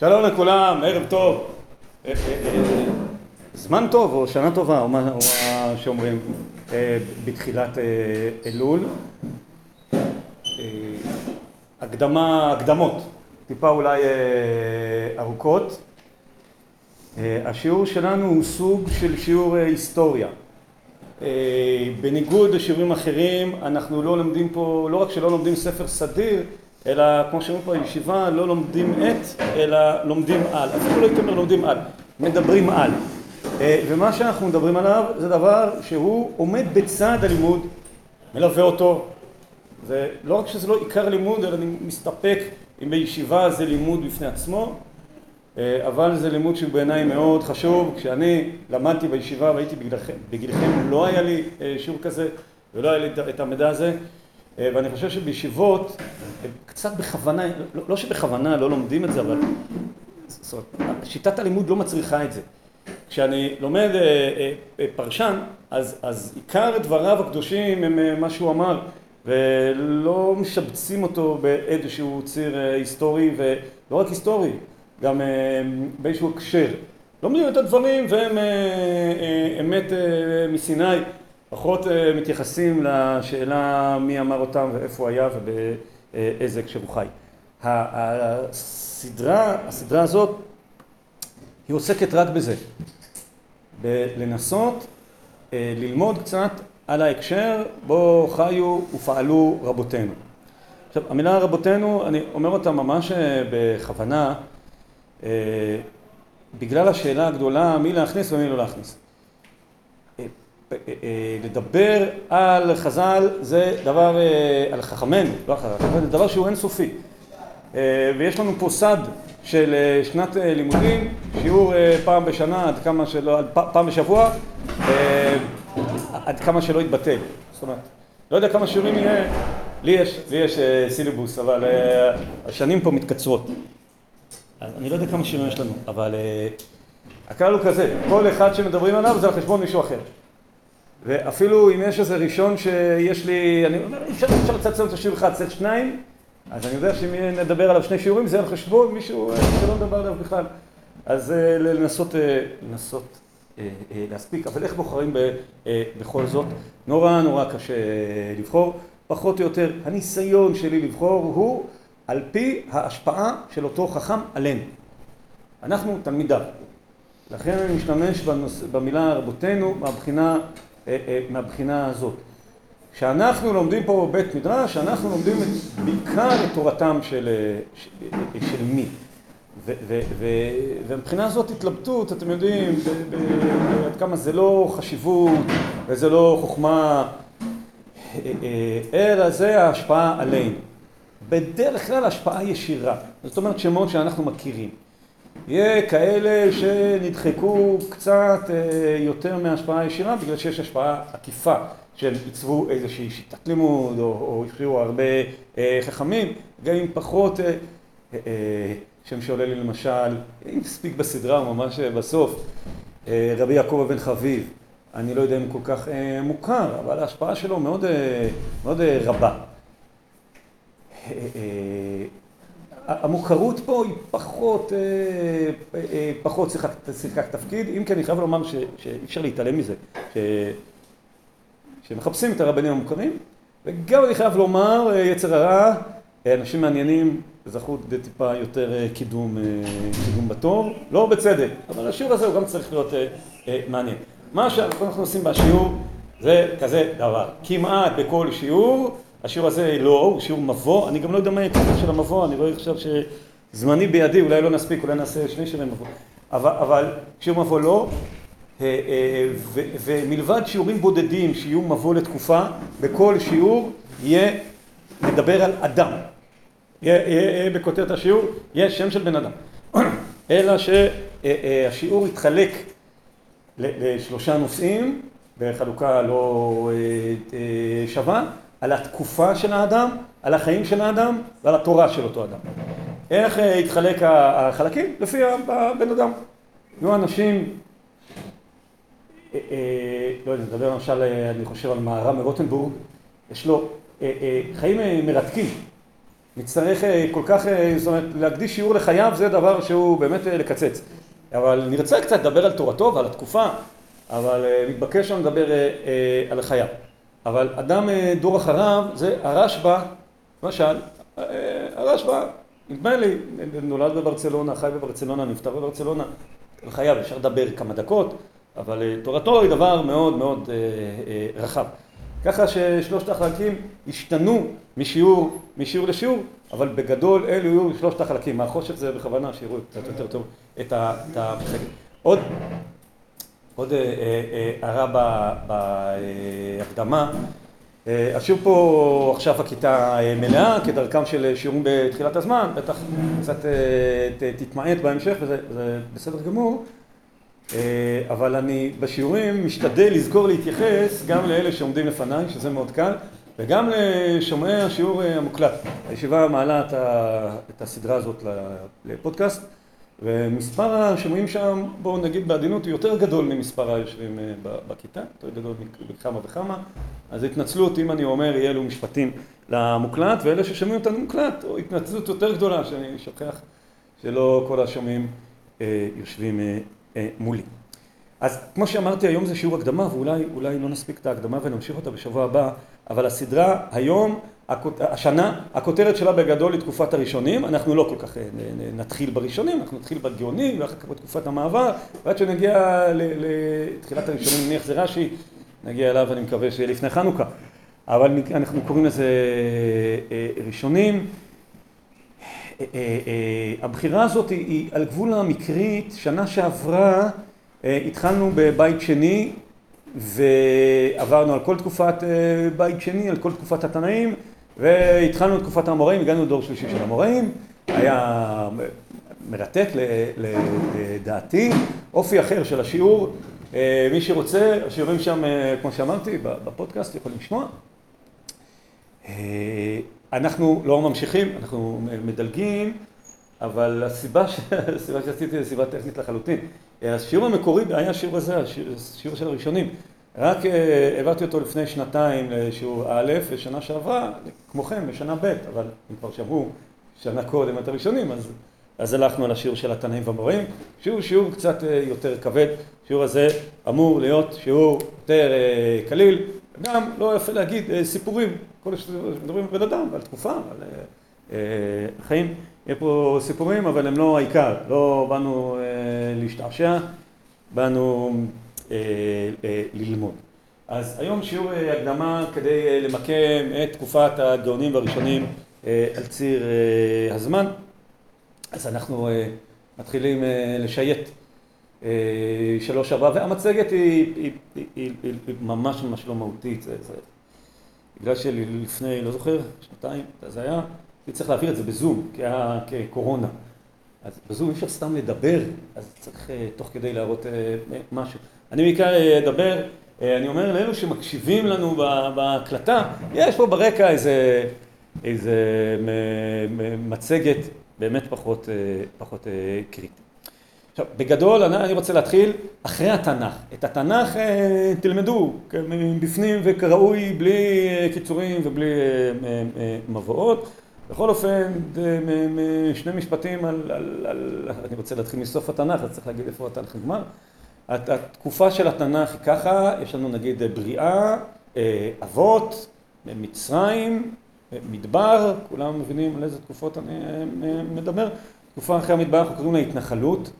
שלום לכולם, ערב טוב. זמן טוב או שנה טובה, או מה שאומרים בתחילת אלול. הקדמה, הקדמות, טיפה אולי ארוכות. השיעור שלנו הוא סוג של שיעור היסטוריה. בניגוד לשיעורים אחרים, אנחנו לא לומדים פה, לא רק שלא לומדים ספר סדיר, אלא כמו שאומרים פה בישיבה, לא לומדים את, אלא לומדים על. אפילו לא הייתי אומר לומדים על, מדברים על. ומה שאנחנו מדברים עליו זה דבר שהוא עומד בצד הלימוד, מלווה אותו. ולא רק שזה לא עיקר לימוד, אלא אני מסתפק אם בישיבה זה לימוד בפני עצמו, אבל זה לימוד שבעיניי מאוד חשוב. כשאני למדתי בישיבה והייתי בגילכם, לא היה לי שיעור כזה ולא היה לי את המידע הזה. ואני חושב שבישיבות, קצת בכוונה, לא שבכוונה לא לומדים את זה, אבל שיטת הלימוד לא מצריכה את זה. כשאני לומד פרשן, אז עיקר דבריו הקדושים הם מה שהוא אמר, ולא משבצים אותו באיזשהו ציר היסטורי, ולא רק היסטורי, גם באיזשהו הקשר. לומדים את הדברים והם אמת מסיני, פחות מתייחסים לשאלה מי אמר אותם ואיפה הוא היה ובאיזה הקשר הוא חי. הסדרה, הסדרה הזאת, היא עוסקת רק בזה, בלנסות ללמוד קצת על ההקשר בו חיו ופעלו רבותינו. עכשיו, המילה רבותינו, אני אומר אותה ממש בכוונה, בגלל השאלה הגדולה מי להכניס ומי לא להכניס. לדבר על חז"ל זה דבר, על חכמינו, לא על חז"ל, זה דבר שהוא אינסופי. ויש לנו פה סד של שנת לימודים, שיעור פעם בשנה, עד כמה שלא, פעם בשבוע, עד כמה שלא יתבטל. זאת אומרת, לא יודע כמה שיעורים יהיה, לי יש, לי יש סילבוס, אבל השנים פה מתקצרות. אני לא יודע כמה שיעורים יש לנו, אבל הכלל הוא כזה, כל אחד שמדברים עליו זה על חשבון מישהו אחר. ואפילו אם יש איזה ראשון שיש לי, אני אומר, אפשר לצלצל את השיעור אחד, צאת שניים, אז אני יודע שאם נדבר עליו שני שיעורים, זה על חשבון מישהו שלא נדבר עליו בכלל. אז לנסות, לנסות להספיק, אבל איך בוחרים בכל זאת? נורא נורא קשה לבחור, פחות או יותר הניסיון שלי לבחור הוא על פי ההשפעה של אותו חכם עלינו. אנחנו תלמידיו, לכן אני משתמש במילה רבותינו מהבחינה מהבחינה הזאת. כשאנחנו לומדים פה בבית מדרש, אנחנו לומדים בעיקר את תורתם של מי. ומבחינה הזאת התלבטות, אתם יודעים, עד כמה זה לא חשיבות וזה לא חוכמה, אלא זה ההשפעה עלינו. בדרך כלל השפעה ישירה, זאת אומרת שמות שאנחנו מכירים. יהיה כאלה שנדחקו קצת יותר מהשפעה ישירה בגלל שיש השפעה עקיפה שהם עיצבו איזושהי שיטת לימוד או הכירו הרבה חכמים גם אם פחות שם שעולה לי למשל, אם תספיק בסדרה ממש בסוף, רבי יעקב אבן חביב, אני לא יודע אם כל כך מוכר אבל ההשפעה שלו מאוד רבה. המוכרות פה היא פחות, פחות שיחקה תפקיד, אם כי אני חייב לומר שאי אפשר להתעלם מזה, שמחפשים את הרבנים המוכרים, וגם אני חייב לומר, יצר הרע, אנשים מעניינים זכו טיפה יותר קידום בתור, לא בצדק, אבל השיעור הזה הוא גם צריך להיות מעניין. מה שאנחנו עושים בשיעור זה כזה דבר, כמעט בכל שיעור השיעור הזה לא, הוא שיעור מבוא, אני גם לא יודע מה יהיה של המבוא, אני רואה עכשיו שזמני בידי, אולי לא נספיק, אולי נעשה שני שיעורי מבוא, אבל שיעור מבוא לא, ומלבד שיעורים בודדים שיהיו מבוא לתקופה, בכל שיעור יהיה לדבר על אדם, יהיה בכותרת השיעור, יהיה שם של בן אדם, אלא שהשיעור יתחלק לשלושה נושאים בחלוקה לא שווה על התקופה של האדם, על החיים של האדם ועל התורה של אותו אדם. איך התחלק החלקים? לפי הבן אדם. יהיו אנשים, לא יודע, נדבר למשל, אני חושב על מהר"ם מרוטנבורג, יש לו חיים מרתקים. נצטרך כל כך, זאת אומרת, להקדיש שיעור לחייו זה דבר שהוא באמת לקצץ. אבל נרצה קצת לדבר על תורתו ועל התקופה, אבל מתבקש לנו לדבר על חייו. אבל אדם דור אחריו זה הרשב"א, למשל, הרשב"א, נדמה לי, נולד בברצלונה, חי בברצלונה, נפטר בברצלונה, על חייו אפשר לדבר כמה דקות, אבל תורתו היא דבר מאוד מאוד רחב. ככה ששלושת החלקים השתנו משיעור, משיעור לשיעור, אבל בגדול אלו יהיו שלושת החלקים. מהחושך זה בכוונה, שיראו קצת יותר טוב את המצגת. עוד, עוד הערה בהקדמה. השיעור פה עכשיו הכיתה מלאה, כדרכם של שיעורים בתחילת הזמן, בטח קצת תתמעט בהמשך וזה בסדר גמור. אבל אני בשיעורים משתדל לזכור להתייחס גם לאלה שעומדים לפניי, שזה מאוד קל, וגם לשומעי השיעור המוקלט. הישיבה מעלה את הסדרה הזאת לפודקאסט, ומספר השומעים שם, בואו נגיד בעדינות, הוא יותר גדול ממספר היושבים בכיתה, יותר גדול מכמה וכמה, אז התנצלות אם אני אומר יהיה אלו משפטים למוקלט, ואלה ששומעים אותנו מוקלט, או התנצלות יותר גדולה שאני שוכח שלא כל השומעים יושבים מולי. אז כמו שאמרתי היום זה שיעור הקדמה ואולי לא נספיק את ההקדמה ונמשיך אותה בשבוע הבא, אבל הסדרה היום, השנה, הכותרת שלה בגדול היא תקופת הראשונים, אנחנו לא כל כך נתחיל בראשונים, אנחנו נתחיל בגאונים ואחר כך בתקופת המעבר, ועד שנגיע לתחילת הראשונים, נניח זה רש"י, נגיע אליו אני מקווה שיהיה לפני חנוכה, אבל אנחנו קוראים לזה ראשונים. הבחירה הזאת היא על גבול המקרית, שנה שעברה התחלנו בבית שני ועברנו על כל תקופת בית שני, על כל תקופת התנאים והתחלנו את תקופת האמוראים, הגענו לדור שלישי של האמוראים, היה מרתק לדעתי, אופי אחר של השיעור, מי שרוצה, השיעורים שם כמו שאמרתי בפודקאסט יכולים לשמוע. אנחנו לא ממשיכים, אנחנו מדלגים, אבל הסיבה שעשיתי זה סיבה טכנית לחלוטין. השיעור המקורי היה השיעור הזה, השיעור של הראשונים. רק העברתי אותו לפני שנתיים לשיעור א', ושנה שעברה, כמוכם, לשנה ב', אבל אם כבר שמעו שנה קודם את הראשונים, אז הלכנו על השיעור של התנאים והמורים. שיעור שיעור קצת יותר כבד, השיעור הזה אמור להיות שיעור יותר קליל, גם לא יפה להגיד סיפורים, כל שמדברים על בן אדם, על תקופה, על חיים, יהיה פה סיפורים, אבל הם לא העיקר, לא באנו להשתעשע, באנו ללמוד. אז היום שיעור הקדמה כדי למקם את תקופת הגאונים והראשונים על ציר הזמן, אז אנחנו מתחילים לשייט שלוש ארבע, והמצגת היא ממש ממש לא מהותית, בגלל שלפני, לא זוכר, שנתיים, זה היה, צריך להעביר את זה בזום, כקורונה, אז בזום אי אפשר סתם לדבר, אז צריך תוך כדי להראות משהו. אני בעיקר אדבר, אני אומר לאלו שמקשיבים לנו בהקלטה, יש פה ברקע איזה מצגת באמת פחות קריטית. עכשיו, בגדול אני רוצה להתחיל אחרי התנ"ך. את התנ"ך תלמדו בפנים וכראוי, בלי קיצורים ובלי מבואות. בכל אופן, שני משפטים על, אני רוצה להתחיל מסוף התנ"ך, אז צריך להגיד איפה התנ"ך נגמר. התקופה של התנ"ך היא ככה, יש לנו נגיד בריאה, אבות, מצרים, מדבר, כולם מבינים על איזה תקופות אני מדבר. תקופה אחרי המדבר אנחנו קוראים לה התנחלות.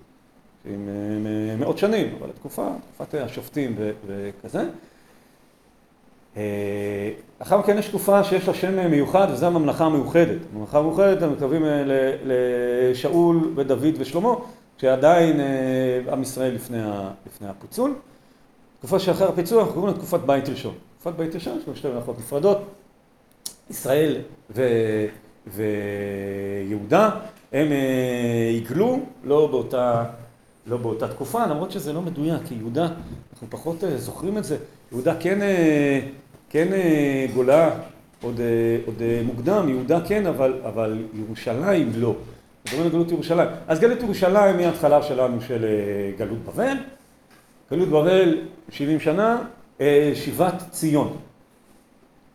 עם מאות שנים, אבל התקופה, תקופת השופטים וכזה. אחר כן יש תקופה שיש לה שם מיוחד, וזו הממלכה המאוחדת. הממלכה המאוחדת, אנחנו מתקרבים לשאול ודוד ושלמה, שעדיין עם ישראל לפני הפיצול. תקופה שאחרי הפיצול אנחנו קוראים לה תקופת בית ראשון. תקופת בית ראשון, יש לנו שתי מלאכות נפרדות, ישראל ויהודה, הם הגלו, לא באותה לא באותה תקופה, למרות שזה לא מדויק, כי יהודה, אנחנו פחות זוכרים את זה, יהודה כן, כן גולה עוד, עוד מוקדם, יהודה כן, אבל, אבל ירושלים לא. מדברים על גלות ירושלים. אז גלות ירושלים היא ההתחלה שלנו של גלות בבל. גלות בבל, 70 שנה, שיבת ציון.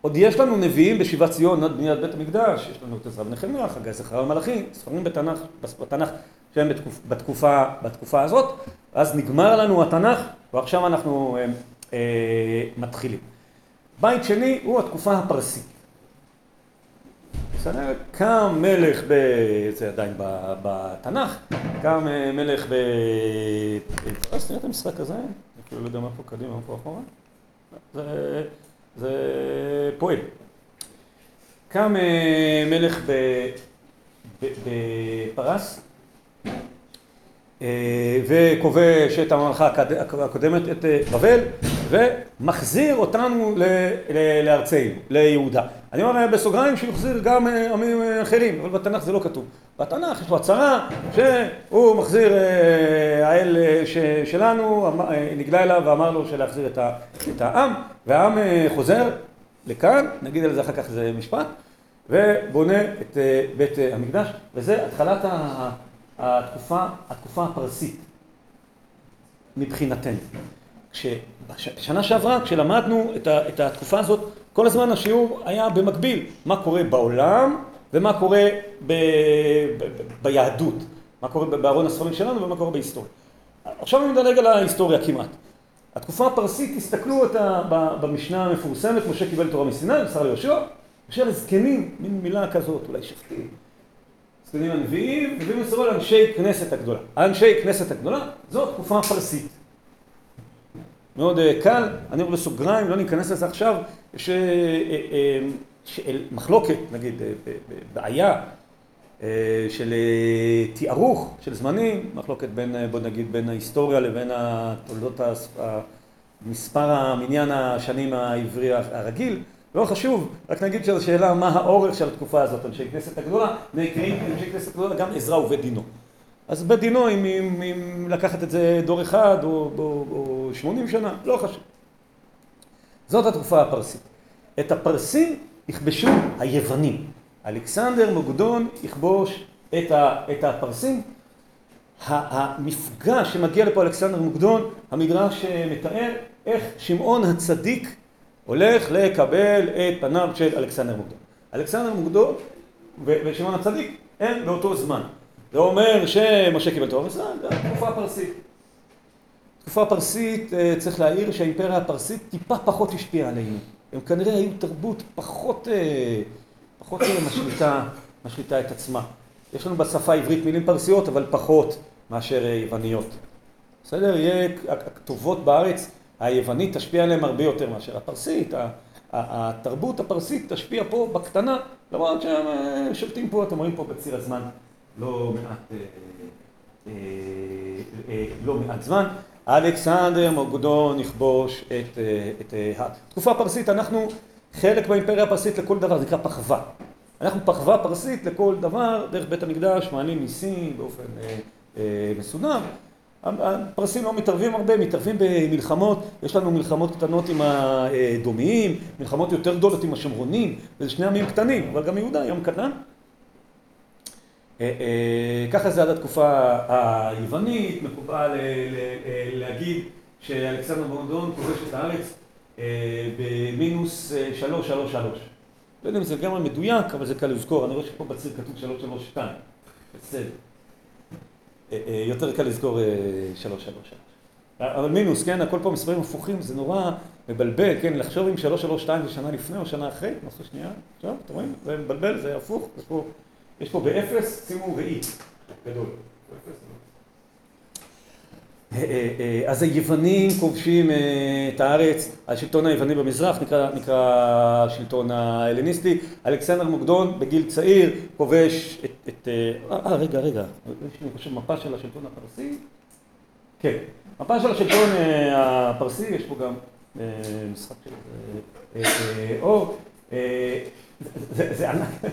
עוד יש לנו נביאים בשיבת ציון עד בניית בית המקדש, יש לנו את עזרא ונחמיה, חגי זכר המלאכי, ספרים בתנ"ך, בתנ"ך שהם בתקופ, בתקופה, בתקופה הזאת, אז נגמר לנו התנ"ך ועכשיו אנחנו אה, אה, מתחילים. בית שני הוא התקופה הפרסית. בסדר? קם מלך, ב... זה עדיין בתנ"ך, קם אה, מלך ב... פרס, נראה את המשחק הזה? אני כאילו לא יודע מה פה קדימה, מה פה אחורה? זה, זה פועל. קם אה, מלך בפרס אה, וכובש את הממלכה הקודמת, את אה, בבל, ומחזיר אותנו לארצנו, ליהודה. אני אומר בסוגריים שהוא יחזיר גם עמים אחרים, אבל בתנ"ך זה לא כתוב. בתנ"ך יש לו הצהרה שהוא מחזיר, האל שלנו נגלה אליו ואמר לו שלהחזיר את העם, והעם חוזר לכאן, נגיד על זה אחר כך איזה משפט, ובונה את בית המקדש, וזה התחלת התקופה, התקופה הפרסית מבחינתנו. כששנה שעברה, כשלמדנו את, ה, את התקופה הזאת, כל הזמן השיעור היה במקביל, מה קורה בעולם ומה קורה ב, ב, ב, ביהדות, מה קורה בארון הספרים שלנו ומה קורה בהיסטוריה. עכשיו אני מדלג על ההיסטוריה כמעט. התקופה הפרסית, תסתכלו אותה במשנה המפורסמת, משה קיבל תורה מסיני, מסר ליהושע, יושב לזקנים, מין מילה כזאת, אולי שפטים. זקנים הנביאים, נביאים מסרו על אנשי כנסת הגדולה. אנשי כנסת הגדולה, זו תקופה פרסית. מאוד אה, קל, אני אומר בסוגריים, לא ניכנס לזה עכשיו, יש אה, אה, מחלוקת, נגיד, בעיה של תיארוך של זמנים, מחלוקת בין, בוא נגיד, בין ההיסטוריה לבין התולדות, מספר המניין השנים העברי הרגיל. לא חשוב, רק נגיד שזו שאלה מה האורך של התקופה הזאת, אנשי כנסת הגדולה, נקראים אנשי כנסת הגדולה גם עזרא ובית דינו. אז בית דינו, אם, אם, אם לקחת את זה דור אחד או, או, או 80 שנה, לא חשוב. זאת התקופה הפרסית. את הפרסים יכבשו היוונים. אלכסנדר מוקדון יכבוש את, ה, את הפרסים. המפגש שמגיע לפה אלכסנדר מוקדון, המדרש מתאר איך שמעון הצדיק הולך לקבל את פניו של אלכסנדר מוקדון. אלכסנדר מוקדון ושמעון הצדיק הם באותו זמן. זה אומר שמשה קיבל תורה מסיני, זה תקופה פרסית. תקופה פרסית, אה, צריך להעיר שהאימפריה הפרסית טיפה פחות השפיעה עלינו. הם כנראה היו תרבות פחות, אה, פחות אה, משליטה, משליטה את עצמה. יש לנו בשפה העברית מילים פרסיות, אבל פחות מאשר יווניות. בסדר? יהיה, הכתובות בארץ היוונית תשפיע עליהם הרבה יותר מאשר הפרסית, התרבות הפרסית תשפיע פה בקטנה, למרות שהם אה, שולטים פה, אתם רואים פה בציר הזמן לא מעט, אה, אה, לא מעט זמן. אלכסנדר מוקדון יכבוש את, את התקופה הפרסית, אנחנו חלק מהאימפריה הפרסית לכל דבר, זה נקרא פחווה. אנחנו פחווה פרסית לכל דבר, דרך בית המקדש מעלים ניסים באופן מסודר. הפרסים לא מתערבים הרבה, מתערבים במלחמות, יש לנו מלחמות קטנות עם הדומיים, מלחמות יותר גדולות עם השומרונים, וזה שני עמים קטנים, אבל גם יהודה יום קטן. אה, אה, ככה זה עד התקופה היוונית, מקובל אה, להגיד שאלכסנדר בונדון כובש את הארץ במינוס 333. לא יודע אם זה לגמרי מדויק, אבל זה קל לזכור, אני רואה שפה בציר כתוב 332. בסדר. אה, אה, יותר קל לזכור אה, שלוש שלוש שלוש. אבל מינוס, כן, הכל פה מספרים הפוכים, זה נורא מבלבל, כן, לחשוב אם שלוש שלוש שתיים זה שנה לפני או שנה אחרי, נעשו שנייה, עכשיו, אתם רואים? זה מבלבל, זה הפוך, יש פה, יש פה באפס, שימו ראי, גדול. אה, אה, אה, אז היוונים כובשים את הארץ, השלטון היווני במזרח נקרא, נקרא השלטון ההלניסטי, אלכסנדר מוקדון בגיל צעיר כובש את, את אה רגע רגע, יש לי חושב מפה של השלטון הפרסי, כן, מפה של השלטון הפרסי, יש פה גם משחק של אור, זה ענק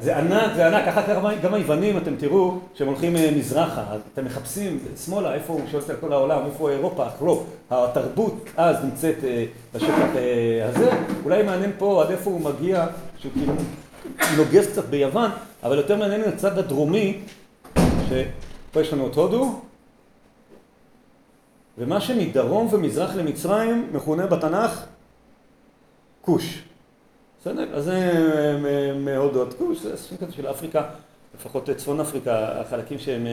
זה ענק, זה ענק, אחר כך גם היוונים, אתם תראו, שהם הולכים אה, מזרחה, אתם מחפשים שמאלה, איפה הוא שואל על כל העולם, איפה אירופה, לא, התרבות אז נמצאת אה, בשטח אה, הזה, אולי מעניין פה עד איפה הוא מגיע, שהוא כאילו נוגס קצת ביוון, אבל יותר מעניין הצד הדרומי, שפה יש לנו את הודו, ומה שמדרום ומזרח למצרים מכונה בתנ"ך כוש. בסדר? אז זה מהודו עד כוש, זה סוג כזה של אפריקה, לפחות צפון אפריקה, החלקים שהם,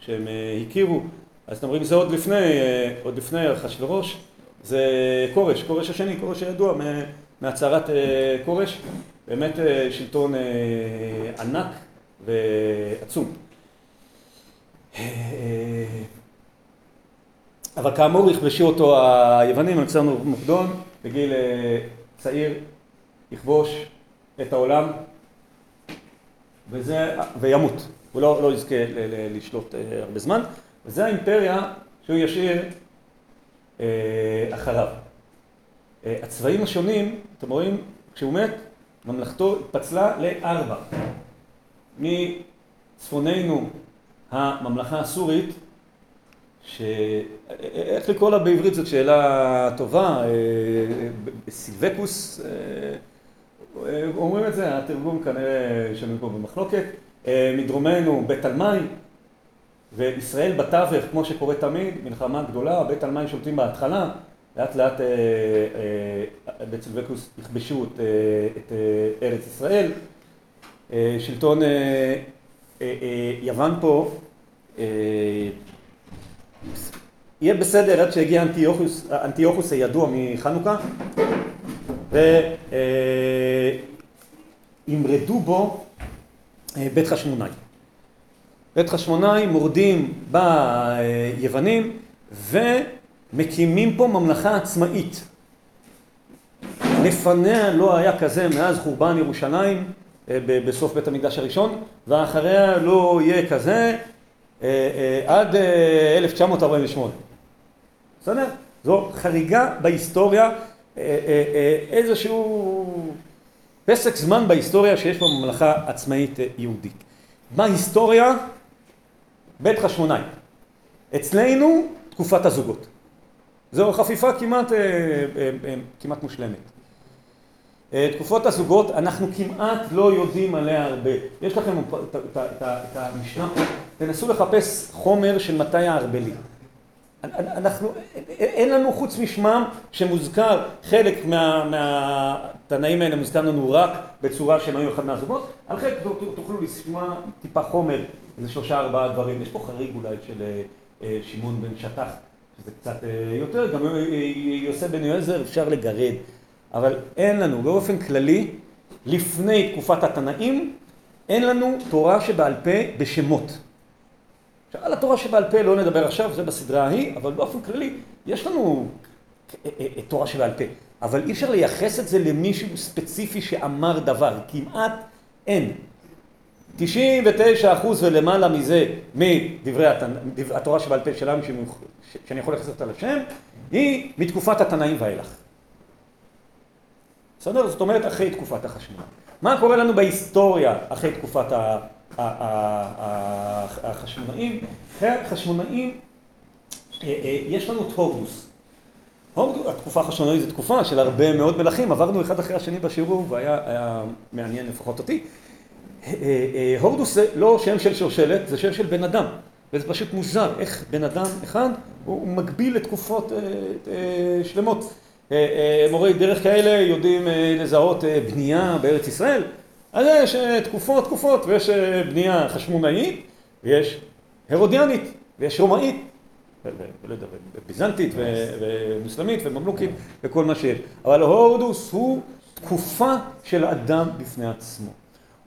שהם הכירו. אז אתם רואים, זה עוד לפני, עוד לפני אחשוורוש, זה כורש, כורש השני, כורש הידוע מהצהרת כורש, באמת שלטון ענק ועצום. אבל כאמור הכבשו אותו היוונים, אלכסנדר מוקדון, בגיל צעיר יכבוש את העולם וזה, וימות, הוא לא, לא יזכה לשלוט הרבה זמן, וזה האימפריה שהוא ישאיר אחריו. הצבעים השונים, אתם רואים, כשהוא מת, ממלכתו התפצלה לארבע. מצפוננו הממלכה הסורית, שאיך לקרוא לה בעברית זאת שאלה טובה, סילבקוס, אומרים את זה, התרגום כנראה שאני פה במחלוקת, מדרומנו בית תלמי וישראל בתווך כמו שקורה תמיד, מלחמה גדולה, בית תלמי שולטים בהתחלה, לאט לאט בית סילבקוס יכבשו את ארץ ישראל, שלטון יוון פה יהיה בסדר עד שהגיע אנטיוכוס, אנטיוכוס הידוע מחנוכה וימרדו בו בית חשמונאי. בית חשמונאי מורדים ביוונים ומקימים פה ממלכה עצמאית. לפניה לא היה כזה מאז חורבן ירושלים בסוף בית המקדש הראשון ואחריה לא יהיה כזה עד 1948. בסדר? זו חריגה בהיסטוריה, איזשהו פסק זמן בהיסטוריה שיש פה ממלכה עצמאית יהודית. בהיסטוריה, בית חשמונאי. אצלנו, תקופת הזוגות. זו חפיפה כמעט, כמעט מושלמת. תקופות הזוגות, אנחנו כמעט לא יודעים עליה הרבה. יש לכם את המשנה תנסו לחפש חומר של מתי הארבלי. אנחנו, אין לנו חוץ משמם שמוזכר, חלק מהתנאים האלה מוזכר לנו רק בצורה שהם היו אחד מהזוגות, על חלק תוכלו לשמוע טיפה חומר, איזה שלושה ארבעה דברים. יש פה חריג אולי של שמעון בן שטח, שזה קצת יותר, גם יוסף בן יועזר אפשר לגרד. אבל אין לנו, באופן כללי, לפני תקופת התנאים, אין לנו תורה שבעל פה בשמות. על התורה שבעל פה לא נדבר עכשיו, זה בסדרה ההיא, אבל באופן כללי, יש לנו תורה שבעל פה. אבל אי אפשר לייחס את זה למישהו ספציפי שאמר דבר, כמעט אין. 99 אחוז ולמעלה מזה מדברי התורה שבעל פה שלנו, שאני יכול לייחס אותה לשם, היא מתקופת התנאים ואילך. בסדר? זאת אומרת אחרי תקופת החשמונאים. מה קורה לנו בהיסטוריה אחרי תקופת החשמונאים? החשמונאים יש לנו את הורדוס. התקופה החשמונאית זו תקופה של הרבה מאוד מלכים, עברנו אחד אחרי השני בשיעור והיה מעניין לפחות אותי. הורדוס זה לא שם של שושלת, זה שם של בן אדם. וזה פשוט מוזר, איך בן אדם אחד הוא מקביל לתקופות שלמות. מורי דרך כאלה יודעים לזהות בנייה בארץ ישראל, אז יש תקופות תקופות ויש בנייה חשמונאית ויש הרודיאנית ויש רומאית, ביזנטית ומוסלמית וממלוכית וכל מה שיש, אבל הורדוס הוא תקופה של אדם בפני עצמו.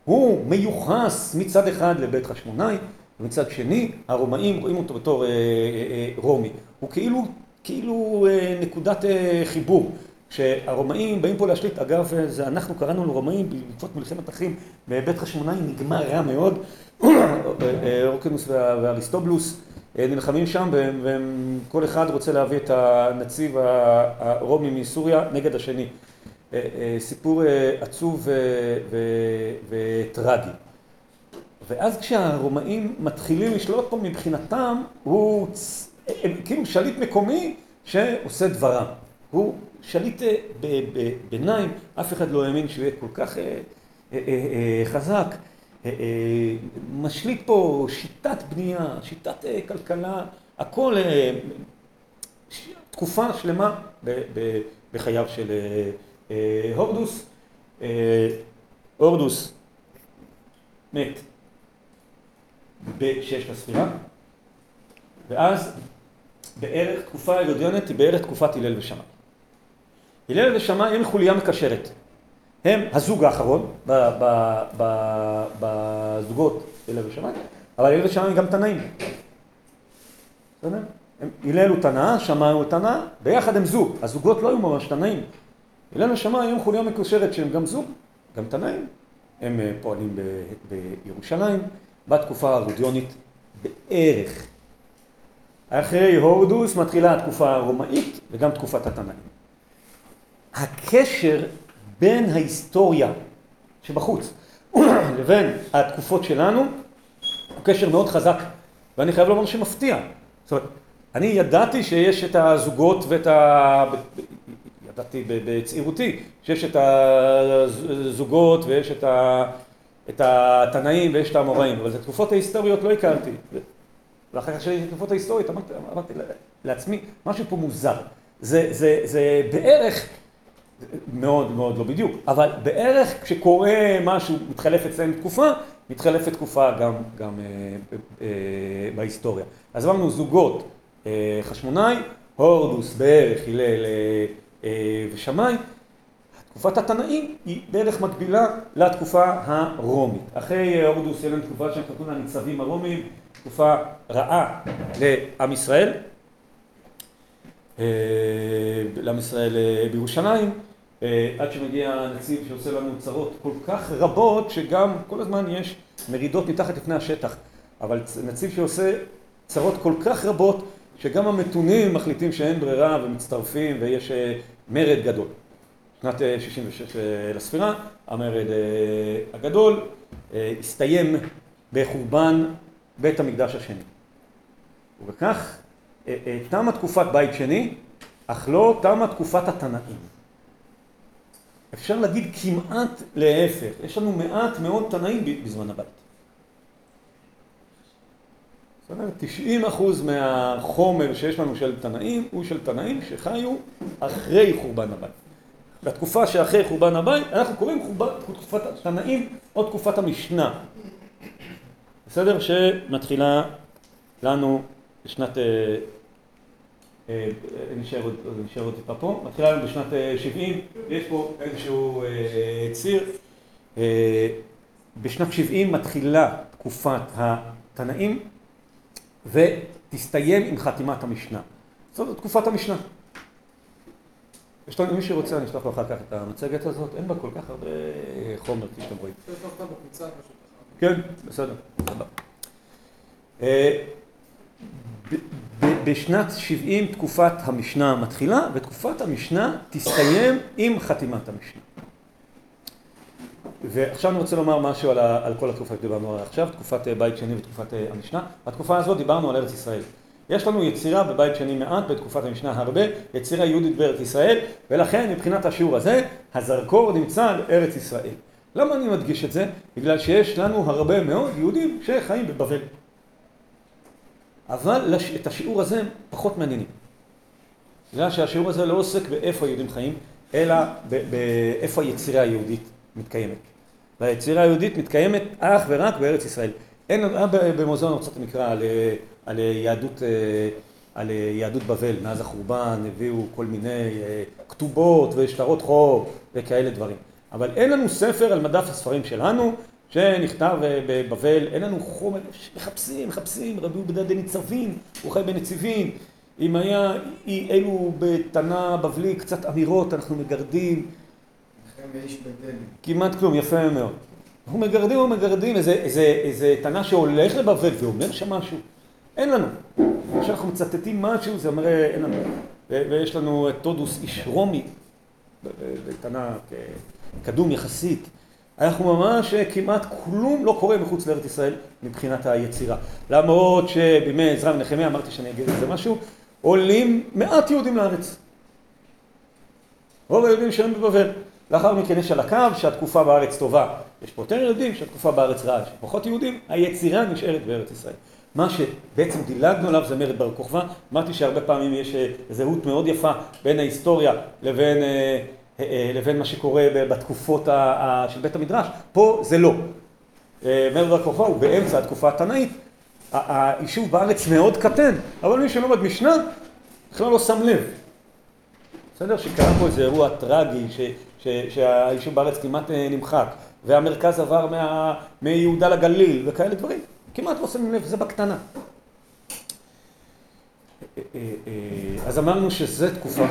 הוא מיוחס מצד אחד לבית חשמונאי ומצד שני הרומאים רואים אותו בתור רומי, הוא כאילו כאילו נקודת חיבור. כשהרומאים באים פה להשליט, אגב, זה אנחנו קראנו לרומאים בעקבות מלחמת אחים בבית חשמונאי, נגמר רע מאוד, אורקנוס ואריסטובלוס נלחמים שם וכל אחד רוצה להביא את הנציב הרומי מסוריה נגד השני. סיפור עצוב וטרגי. ואז כשהרומאים מתחילים לשלוט פה מבחינתם, הוא כאילו שליט מקומי שעושה דברם. הוא שליט ביניים, אף אחד לא האמין שהוא יהיה כל כך חזק. משליט פה שיטת בנייה, שיטת כלכלה, הכל תקופה שלמה בחייו של הורדוס. הורדוס מת בשש לספירה, ואז בערך תקופה הילודיונת היא בערך תקופת הלל ושמאי. הלל ושמאי הם חוליה מקשרת. הם הזוג האחרון בזוגות הלל ושמאי, אבל הלל ושמאי גם תנאים. הלל הוא תנא, שמאי הוא תנא, ביחד הם זוג. הזוגות לא היו ממש תנאים. הלל ושמאי הם חוליה מקושרת שהם גם זוג, גם תנאים. הם אה, פועלים בירושלים בתקופה הרודיונית בערך. אחרי הורדוס מתחילה התקופה הרומאית וגם תקופת התנאים. הקשר בין ההיסטוריה שבחוץ לבין התקופות שלנו הוא קשר מאוד חזק ואני חייב לומר שמפתיע. זאת אומרת, אני ידעתי שיש את הזוגות ואת ה... ידעתי בצעירותי שיש את הזוגות ויש את, ה... את התנאים ויש את האמוראים, אבל את התקופות ההיסטוריות לא הכרתי. ואחר כך כשהייתי בתקופות ההיסטוריות אמרתי, אמרתי לעצמי, משהו פה מוזר. זה, זה, זה בערך, מאוד מאוד לא בדיוק, אבל בערך כשקורה משהו, מתחלף אצלנו תקופה, מתחלפת תקופה גם, גם אה, אה, בהיסטוריה. אז אמרנו זוגות אה, חשמונאי, הורדוס בערך הלל אה, אה, ושמאי, תקופת התנאים היא בערך מקבילה לתקופה הרומית. אחרי הורדוס יהיה לנו תקופה שהם קראו לה הניצבים הרומיים, תקופה רעה לעם ישראל, אה, לעם ישראל אה, בירושלים, אה, עד שמגיע הנציב שעושה לנו צרות כל כך רבות שגם כל הזמן יש מרידות מתחת לפני השטח, אבל נציב שעושה צרות כל כך רבות שגם המתונים מחליטים שאין ברירה ומצטרפים ויש מרד גדול. שנת 66 לספירה, המרד הגדול הסתיים בחורבן בית המקדש השני. ובכך תמה תקופת בית שני, אך לא תמה תקופת התנאים. אפשר להגיד כמעט להפך, יש לנו מעט מאוד תנאים בזמן הבית. זאת אומרת, 90 אחוז מהחומר שיש לנו של תנאים הוא של תנאים שחיו אחרי חורבן הבית. בתקופה שאחרי חורבן הבית, אנחנו קוראים חורבן, תקופת התנאים או תקופת המשנה. בסדר? שמתחילה לנו בשנת, אה, נשאר עוד, נשאר עוד טיפה פה, מתחילה לנו בשנת 70, אה, יש פה איזשהו ציר. בשנת 70 מתחילה תקופת התנאים ותסתיים עם חתימת המשנה. זאת תקופת המשנה. יש לנו, מי שרוצה, אני אשלח לו אחר כך את המצגת הזאת, אין בה כל כך הרבה חומר, כפי שאתם רואים. כן, בסדר. אה, בשנת 70 תקופת המשנה מתחילה, ותקופת המשנה תסתיים עם חתימת המשנה. ועכשיו אני רוצה לומר משהו על, על כל התקופה שדיברנו עליה עכשיו, תקופת אה, בית שני ותקופת אה, המשנה. בתקופה הזאת דיברנו על ארץ ישראל. יש לנו יצירה בבית שני מעט, בתקופת המשנה הרבה, יצירה יהודית בארץ ישראל, ולכן מבחינת השיעור הזה, הזרקור נמצא על ארץ ישראל. למה אני מדגיש את זה? בגלל שיש לנו הרבה מאוד יהודים שחיים בבבל. אבל את השיעור הזה פחות מעניינים. בגלל שהשיעור הזה לא עוסק באיפה היהודים חיים, אלא באיפה היצירה היהודית מתקיימת. והיצירה היהודית מתקיימת אך ורק בארץ ישראל. אין, במוזיאון ארצות המקרא על, על, יהדות, על יהדות בבל, מאז החורבן הביאו כל מיני אה, כתובות ושטרות חוב וכאלה דברים. אבל אין לנו ספר על מדף הספרים שלנו, שנכתב אה, בבבל, אין לנו חומר, מחפשים, מחפשים, רבי עובדיה דניצבים, הוא חי בנציבים, אם היה אי אלו בתנא בבלי קצת אמירות, אנחנו מגרדים. כמעט כלום, יפה מאוד. אנחנו מגרדים ומגרדים איזה, איזה, איזה תנא שהולך לבבל ואומר שם משהו. אין לנו. כשאנחנו מצטטים משהו, זה אומר אין לנו. ויש לנו את טודוס איש רומי, בתנא קדום יחסית. אנחנו ממש כמעט כלום לא קורה מחוץ לארץ ישראל מבחינת היצירה. למרות שבימי עזרא ונחמיה, אמרתי שאני אגיד על זה משהו, עולים מעט יהודים לארץ. רוב היהודים שהם בבבל. לאחר מכן יש על הקו שהתקופה בארץ טובה. יש פה יותר יהודים שהתקופה בארץ רעה, יש פחות יהודים, היצירה נשארת בארץ ישראל. מה שבעצם דילגנו עליו זה מרד בר כוכבא. אמרתי שהרבה פעמים יש אה, זהות מאוד יפה בין ההיסטוריה לבין... אה, לבין מה שקורה בתקופות של בית המדרש, פה זה לא. מרד בר הוא באמצע התקופה התנאית, היישוב בארץ מאוד קטן, אבל מי שלומד משנה בכלל לא שם לב. בסדר? שקרה פה איזה אירוע טרגי, שהיישוב בארץ כמעט נמחק, והמרכז עבר מיהודה לגליל וכאלה דברים. כמעט לא שמים לב, זה בקטנה. אז אמרנו שזה תקופת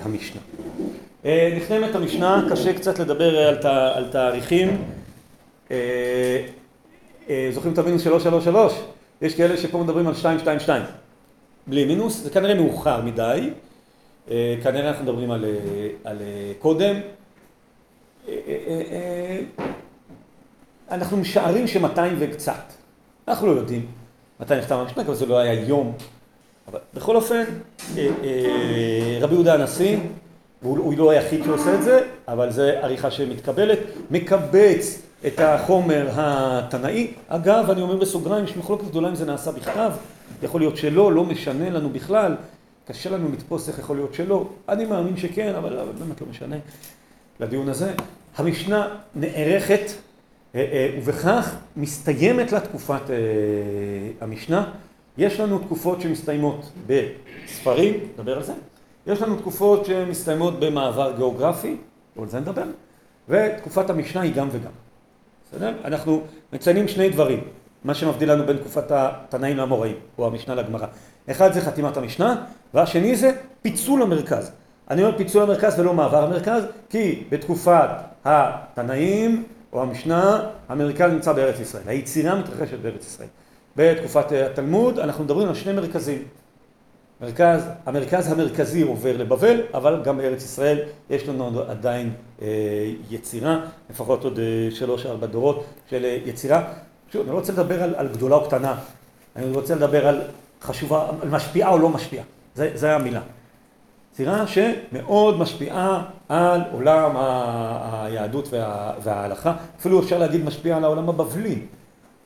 המשנה. נחתמת המשנה, קשה קצת לדבר על תאריכים. זוכרים את המינוס 333? יש כאלה שפה מדברים על 222. בלי מינוס, זה כנראה מאוחר מדי. כנראה אנחנו מדברים על, על קודם. אנחנו משערים שמאתיים וקצת. אנחנו לא יודעים מתי נחתם המשנה, אבל זה לא היה יום. אבל בכל אופן, רבי יהודה הנשיא, הוא לא היחיד שעושה את זה, אבל זה עריכה שמתקבלת, מקבץ את החומר התנאי. אגב, אני אומר בסוגריים, יש מחלוקת גדולה אם זה נעשה בכתב, יכול להיות שלא, לא משנה לנו בכלל, קשה לנו לתפוס איך יכול להיות שלא, אני מאמין שכן, אבל באמת לא משנה לדיון הזה. המשנה נערכת ובכך מסתיימת לה תקופת המשנה. יש לנו תקופות שמסתיימות בספרים, נדבר על זה, יש לנו תקופות שמסתיימות במעבר גיאוגרפי, על זה נדבר, ותקופת המשנה היא גם וגם. בסדר? אנחנו מציינים שני דברים, מה שמבדיל לנו בין תקופת התנאים לאמוראים, או המשנה לגמרא. אחד זה חתימת המשנה, והשני זה פיצול המרכז. אני אומר פיצול המרכז ולא מעבר המרכז, כי בתקופת התנאים או המשנה, המרכז נמצא בארץ ישראל. היצירה מתרחשת בארץ ישראל. בתקופת התלמוד אנחנו מדברים על שני מרכזים. מרכז, המרכז המרכזי עובר לבבל, אבל גם בארץ ישראל יש לנו עדיין אה, יצירה, לפחות עוד אה, שלוש ארבע דורות של אה, יצירה. שוב, אני לא רוצה לדבר על, על גדולה או קטנה, אני רוצה לדבר על חשובה, על משפיעה או לא משפיעה, זה המילה. יצירה שמאוד משפיעה על עולם היהדות וה, וההלכה, אפילו אפשר להגיד משפיעה על העולם הבבלי.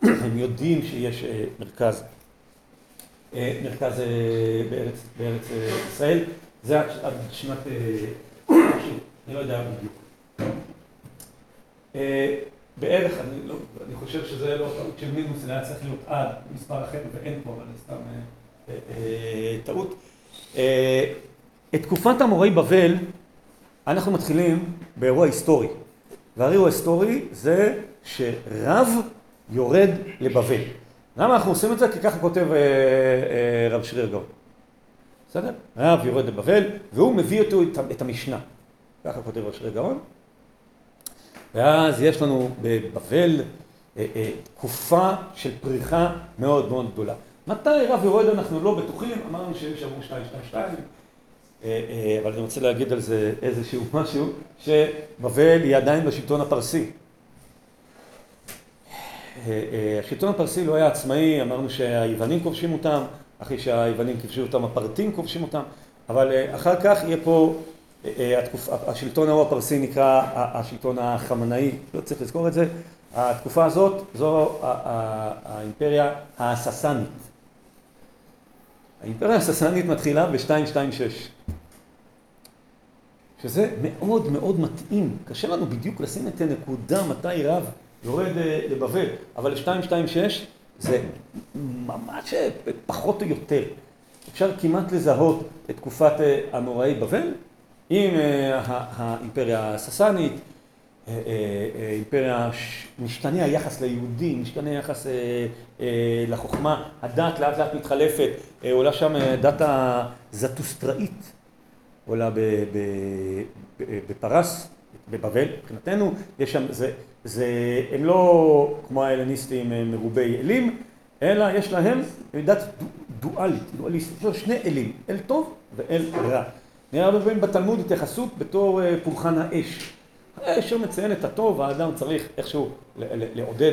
הם יודעים שיש מרכז מרכז בארץ, בארץ ישראל, זה עד שנת, אני לא יודע בדיוק. בערך, אני, לא, אני חושב שזה לא טעות של מינוס, זה היה צריך להיות עד מספר אחר ואין פה, אבל סתם אה, אה, טעות. אה, את תקופת המורי בבל אנחנו מתחילים באירוע היסטורי. והאירוע ההיסטורי זה שרב יורד לבבל. למה אנחנו עושים את זה? כי ככה כותב אה, אה, רב שריר גאון. בסדר? רב יורד לבבל, והוא מביא אותו את, את המשנה. ככה כותב רב שריר גאון. ואז יש לנו בבבל אה, אה, תקופה של פריחה מאוד מאוד גדולה. מתי רב יורד אנחנו לא בטוחים, אמרנו שיש אמרו 222, אה, אה, אבל אני רוצה להגיד על זה איזשהו משהו, שבבל היא עדיין בשלטון הפרסי. השלטון הפרסי לא היה עצמאי, אמרנו שהיוונים כובשים אותם, אחרי שהיוונים כבשו אותם הפרטים כובשים אותם, אבל אה, אחר כך יהיה פה, אה, אה, התקופ... השלטון ההוא הפרסי נקרא השלטון החמנאי, לא צריך לזכור את זה, התקופה הזאת זו האימפריה הססנית. האימפריה הססנית מתחילה ב-226, שזה מאוד מאוד מתאים, קשה לנו בדיוק לשים את הנקודה מתי רב יורד אה, לבבל, אבל ל-226 זה ממש אה, פחות או יותר. אפשר כמעט לזהות את תקופת אמוראי אה, בבל עם האימפריה הססנית, אימפריה, משתנה היחס ליהודים, משתנה היחס לחוכמה, הדת לאט לאט מתחלפת, עולה שם דת הזטוסטראית, עולה בפרס, בבבל, מבחינתנו, יש שם, זה, זה, הם לא כמו ההלניסטים מרובי אלים, אלא יש להם דת דואלית, דואליסטית, יש לו שני אלים, אל טוב ואל רע. נראה הרבה פעמים בתלמוד התייחסות בתור אה, פולחן האש. האש הוא מציין את הטוב, האדם צריך איכשהו לעודד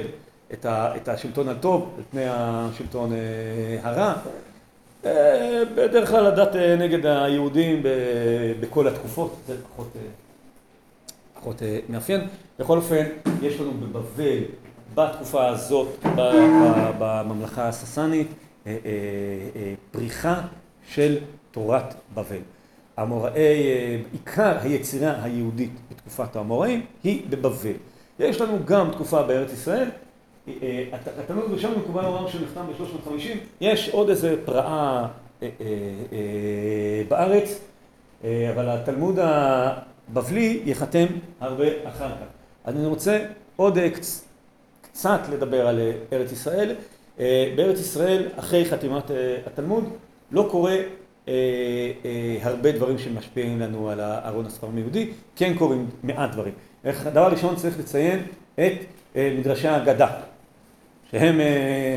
את השלטון הטוב על פני השלטון אה, הרע. אה, בדרך כלל הדת נגד היהודים בכל התקופות, זה פחות... פחות אה, מאפיין. בכל אופן, יש לנו בבבל, בתקופה הזאת, בממלכה הססנית, אה, אה, פריחה של תורת בבל. המוראי, עיקר היצירה היהודית בתקופת האמוראים היא בבבל. יש לנו גם תקופה בארץ ישראל, התלמוד הראשון מקובל לומר שהוא נחתם ב-350, יש עוד איזה פרעה בארץ, אבל התלמוד הבבלי ייחתם הרבה אחר כך. אני רוצה עוד קצת לדבר על ארץ ישראל. בארץ ישראל, אחרי חתימת התלמוד, לא קורה הרבה דברים שמשפיעים לנו על הארון הספרים היהודי, כן קורים מעט דברים. דבר ראשון צריך לציין את מדרשי האגדה, שהם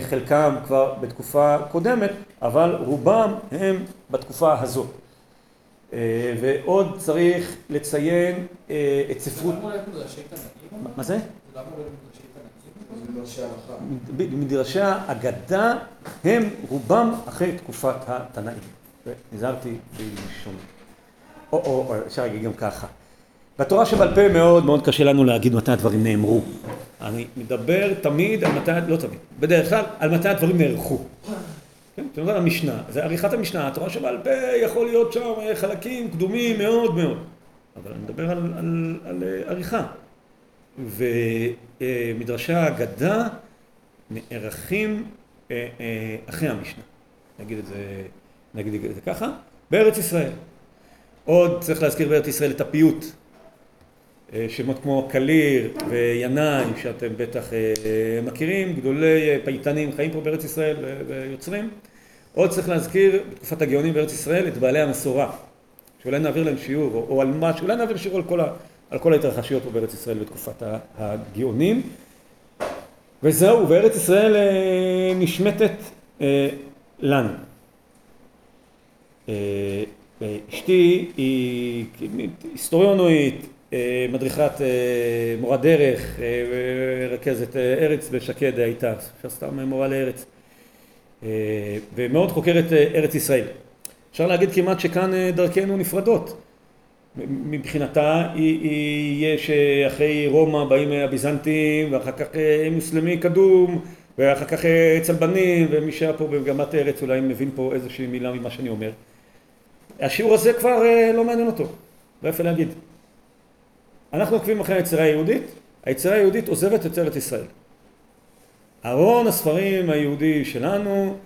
חלקם כבר בתקופה קודמת, אבל רובם הם בתקופה הזאת. ועוד צריך לציין את ספרות... מה זה? מדרשי האגדה הם רובם אחרי תקופת התנאים. נזהרתי בלשון. או אפשר להגיד גם ככה. בתורה שבעל פה מאוד מאוד קשה לנו להגיד מתי הדברים נאמרו. אני מדבר תמיד על מתי, לא תמיד, בדרך כלל על מתי הדברים נערכו. כן, אתם יודעים, המשנה, זה עריכת המשנה, התורה שבעל פה יכול להיות שם חלקים קדומים מאוד מאוד. אבל אני מדבר על, על, על עריכה. ומדרשי האגדה נערכים אחרי המשנה. נגיד את זה, נגיד את זה ככה. בארץ ישראל. עוד צריך להזכיר בארץ ישראל את הפיוט. שמות כמו קליר וינאי, שאתם בטח מכירים, גדולי פייטנים חיים פה בארץ ישראל ויוצרים. עוד צריך להזכיר בתקופת הגאונים בארץ ישראל את בעלי המסורה. שאולי נעביר להם שיעור, או על מה, שאולי נעביר שיעור על כל כל ההתרחשויות פה בארץ ישראל בתקופת הגאונים. וזהו, וארץ ישראל נשמטת לנו. אשתי היא היסטוריונית, מדריכת מורה דרך, רכזת ארץ בשקד הייתה, שעשתה מורה לארץ, ומאוד חוקרת ארץ ישראל. אפשר להגיד כמעט שכאן דרכינו נפרדות. מבחינתה יש אחרי רומא באים הביזנטים ואחר כך מוסלמי קדום ואחר כך צלבנים ומי שהיה פה במגמת ארץ אולי מבין פה איזושהי מילה ממה שאני אומר. השיעור הזה כבר לא מעניין אותו, לא יפה להגיד. אנחנו עוקבים אחרי היצירה היהודית, היצירה היהודית עוזבת את ארץ ישראל. ארון הספרים היהודי שלנו,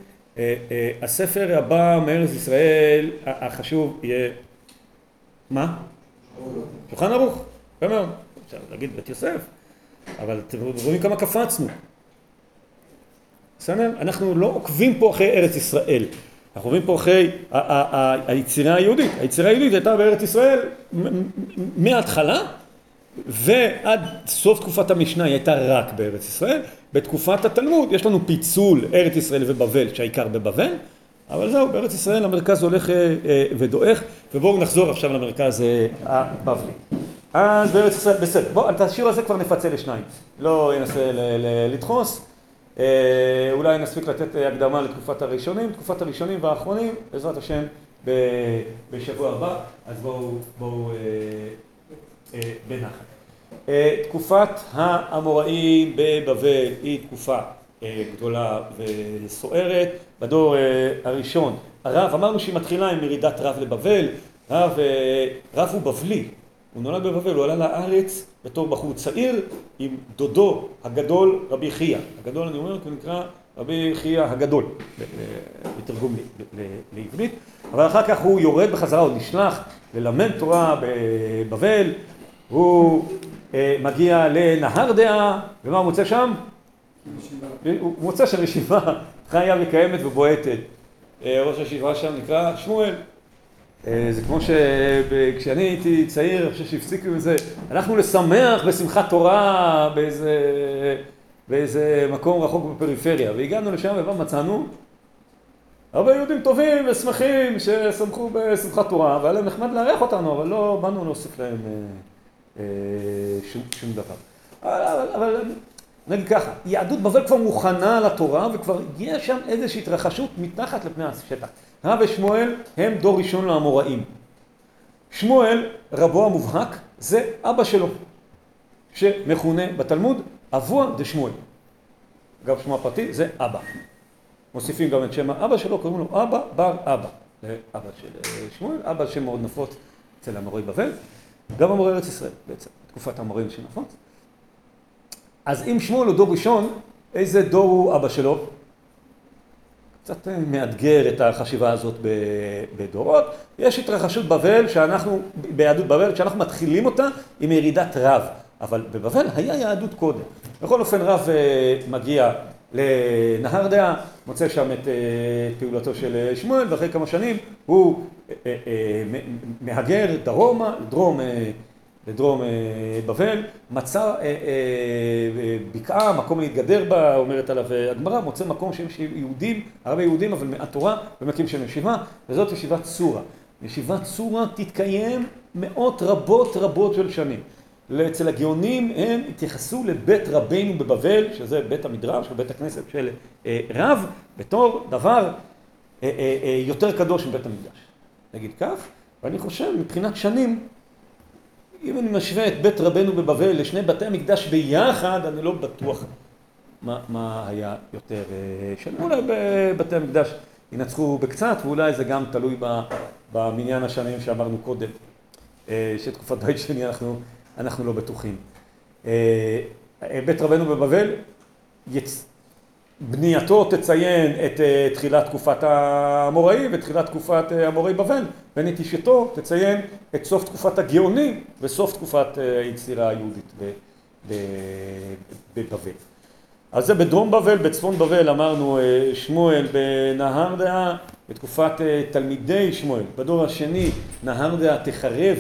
הספר הבא מארץ ישראל החשוב יהיה מה? שולחן ערוך, יפה מאוד. אפשר להגיד בית יוסף, אבל אתם רואים כמה קפצנו. בסדר? אנחנו לא עוקבים פה אחרי ארץ ישראל, אנחנו עוקבים פה אחרי היצירה היהודית. היצירה היהודית הייתה בארץ ישראל מההתחלה ועד סוף תקופת המשנה היא הייתה רק בארץ ישראל. בתקופת התלמוד יש לנו פיצול ארץ ישראל ובבל שהעיקר בבבל אבל זהו, בארץ ישראל המרכז הולך ודועך, ובואו נחזור עכשיו למרכז הבבלי. אז בארץ ישראל, בסדר, בואו, את השיר הזה כבר נפצל לשניים, לא אנסה לדחוס, אולי נספיק לתת הקדמה לתקופת הראשונים, תקופת הראשונים והאחרונים, בעזרת השם, בשבוע הבא, אז בואו בנחת. תקופת האמוראים בבבל היא תקופה גדולה וסוערת. בדור הראשון, הרב, אמרנו שהיא מתחילה עם ירידת רב לבבל, רב הוא בבלי, הוא נולד בבבל, הוא עלה לארץ בתור בחור צעיר עם דודו הגדול רבי חייא, הגדול אני אומר כי הוא נקרא רבי חייא הגדול, בתרגום לעברית, אבל אחר כך הוא יורד בחזרה, הוא נשלח ללמד תורה בבבל, הוא מגיע לנהר דעה, ומה הוא מוצא שם? הוא מוצא שם ישיבה חיה וקיימת ובועטת. ראש הישיבה שם נקרא שמואל. זה כמו שכשאני הייתי צעיר, אני חושב שהפסיקו עם זה, הלכנו לשמח בשמחת תורה באיזה, באיזה מקום רחוק בפריפריה, והגענו לשם ומה מצאנו? הרבה יהודים טובים ושמחים ששמחו בשמחת תורה, והיה להם נחמד לארח אותנו, אבל לא באנו להוסיף להם שום, שום דבר. אבל, אבל נגיד ככה, יהדות בבל כבר מוכנה לתורה וכבר הגיעה שם איזושהי התרחשות מתחת לפני השטח. רב ושמואל הם דור ראשון לאמוראים. שמואל, רבו המובהק, זה אבא שלו, שמכונה בתלמוד אבוה דשמואל. אגב, שמו הפרטי זה אבא. מוסיפים גם את שם האבא שלו, קוראים לו אבא בר אבא. לאבא של שמואל, אבא שם מאוד נפוץ אצל המורי בבל, גם המורי ארץ ישראל בעצם, תקופת המורים שנפוץ. אז אם שמואל הוא דור ראשון, איזה דור הוא אבא שלו? קצת מאתגר את החשיבה הזאת בדורות. יש התרחשות בבל שאנחנו, ביהדות בבל, שאנחנו מתחילים אותה עם ירידת רב, אבל בבבל היה יהדות קודם. בכל אופן רב מגיע לנהר דעה, מוצא שם את פעולתו של שמואל, ואחרי כמה שנים הוא מהגר דרומה, דרום לדרום בבל, מצא בקעה, מקום להתגדר בה, אומרת עליו הגמרא, מוצא מקום שיש יהודים, הרבה יהודים, אבל מעט תורה, ומקים שם ישיבה, וזאת ישיבת צורה. ישיבת צורה תתקיים מאות רבות רבות של שנים. אצל הגאונים הם התייחסו לבית רבינו בבבל, שזה בית המדרש, או בית הכנסת של רב, בתור דבר יותר קדוש מבית המקדש. נגיד כך, ואני חושב מבחינת שנים, אם אני משווה את בית רבנו בבבל לשני בתי המקדש ביחד, אני לא בטוח מה, מה היה יותר שנים. אולי בבתי המקדש ינצחו בקצת, ואולי זה גם תלוי במניין השנים שאמרנו קודם, שתקופת בית שני אנחנו, אנחנו לא בטוחים. בית רבנו בבבל, יצ... בנייתו תציין את תחילת תקופת האמוראים ותחילת תקופת אמורי בבל, ונטישתו תציין את סוף תקופת הגאונים וסוף תקופת היצירה היהודית בבבל. אז זה בדרום בבל, בצפון בבל אמרנו שמואל בנהר דעה, בתקופת תלמידי שמואל, בדור השני נהר דעה תחרב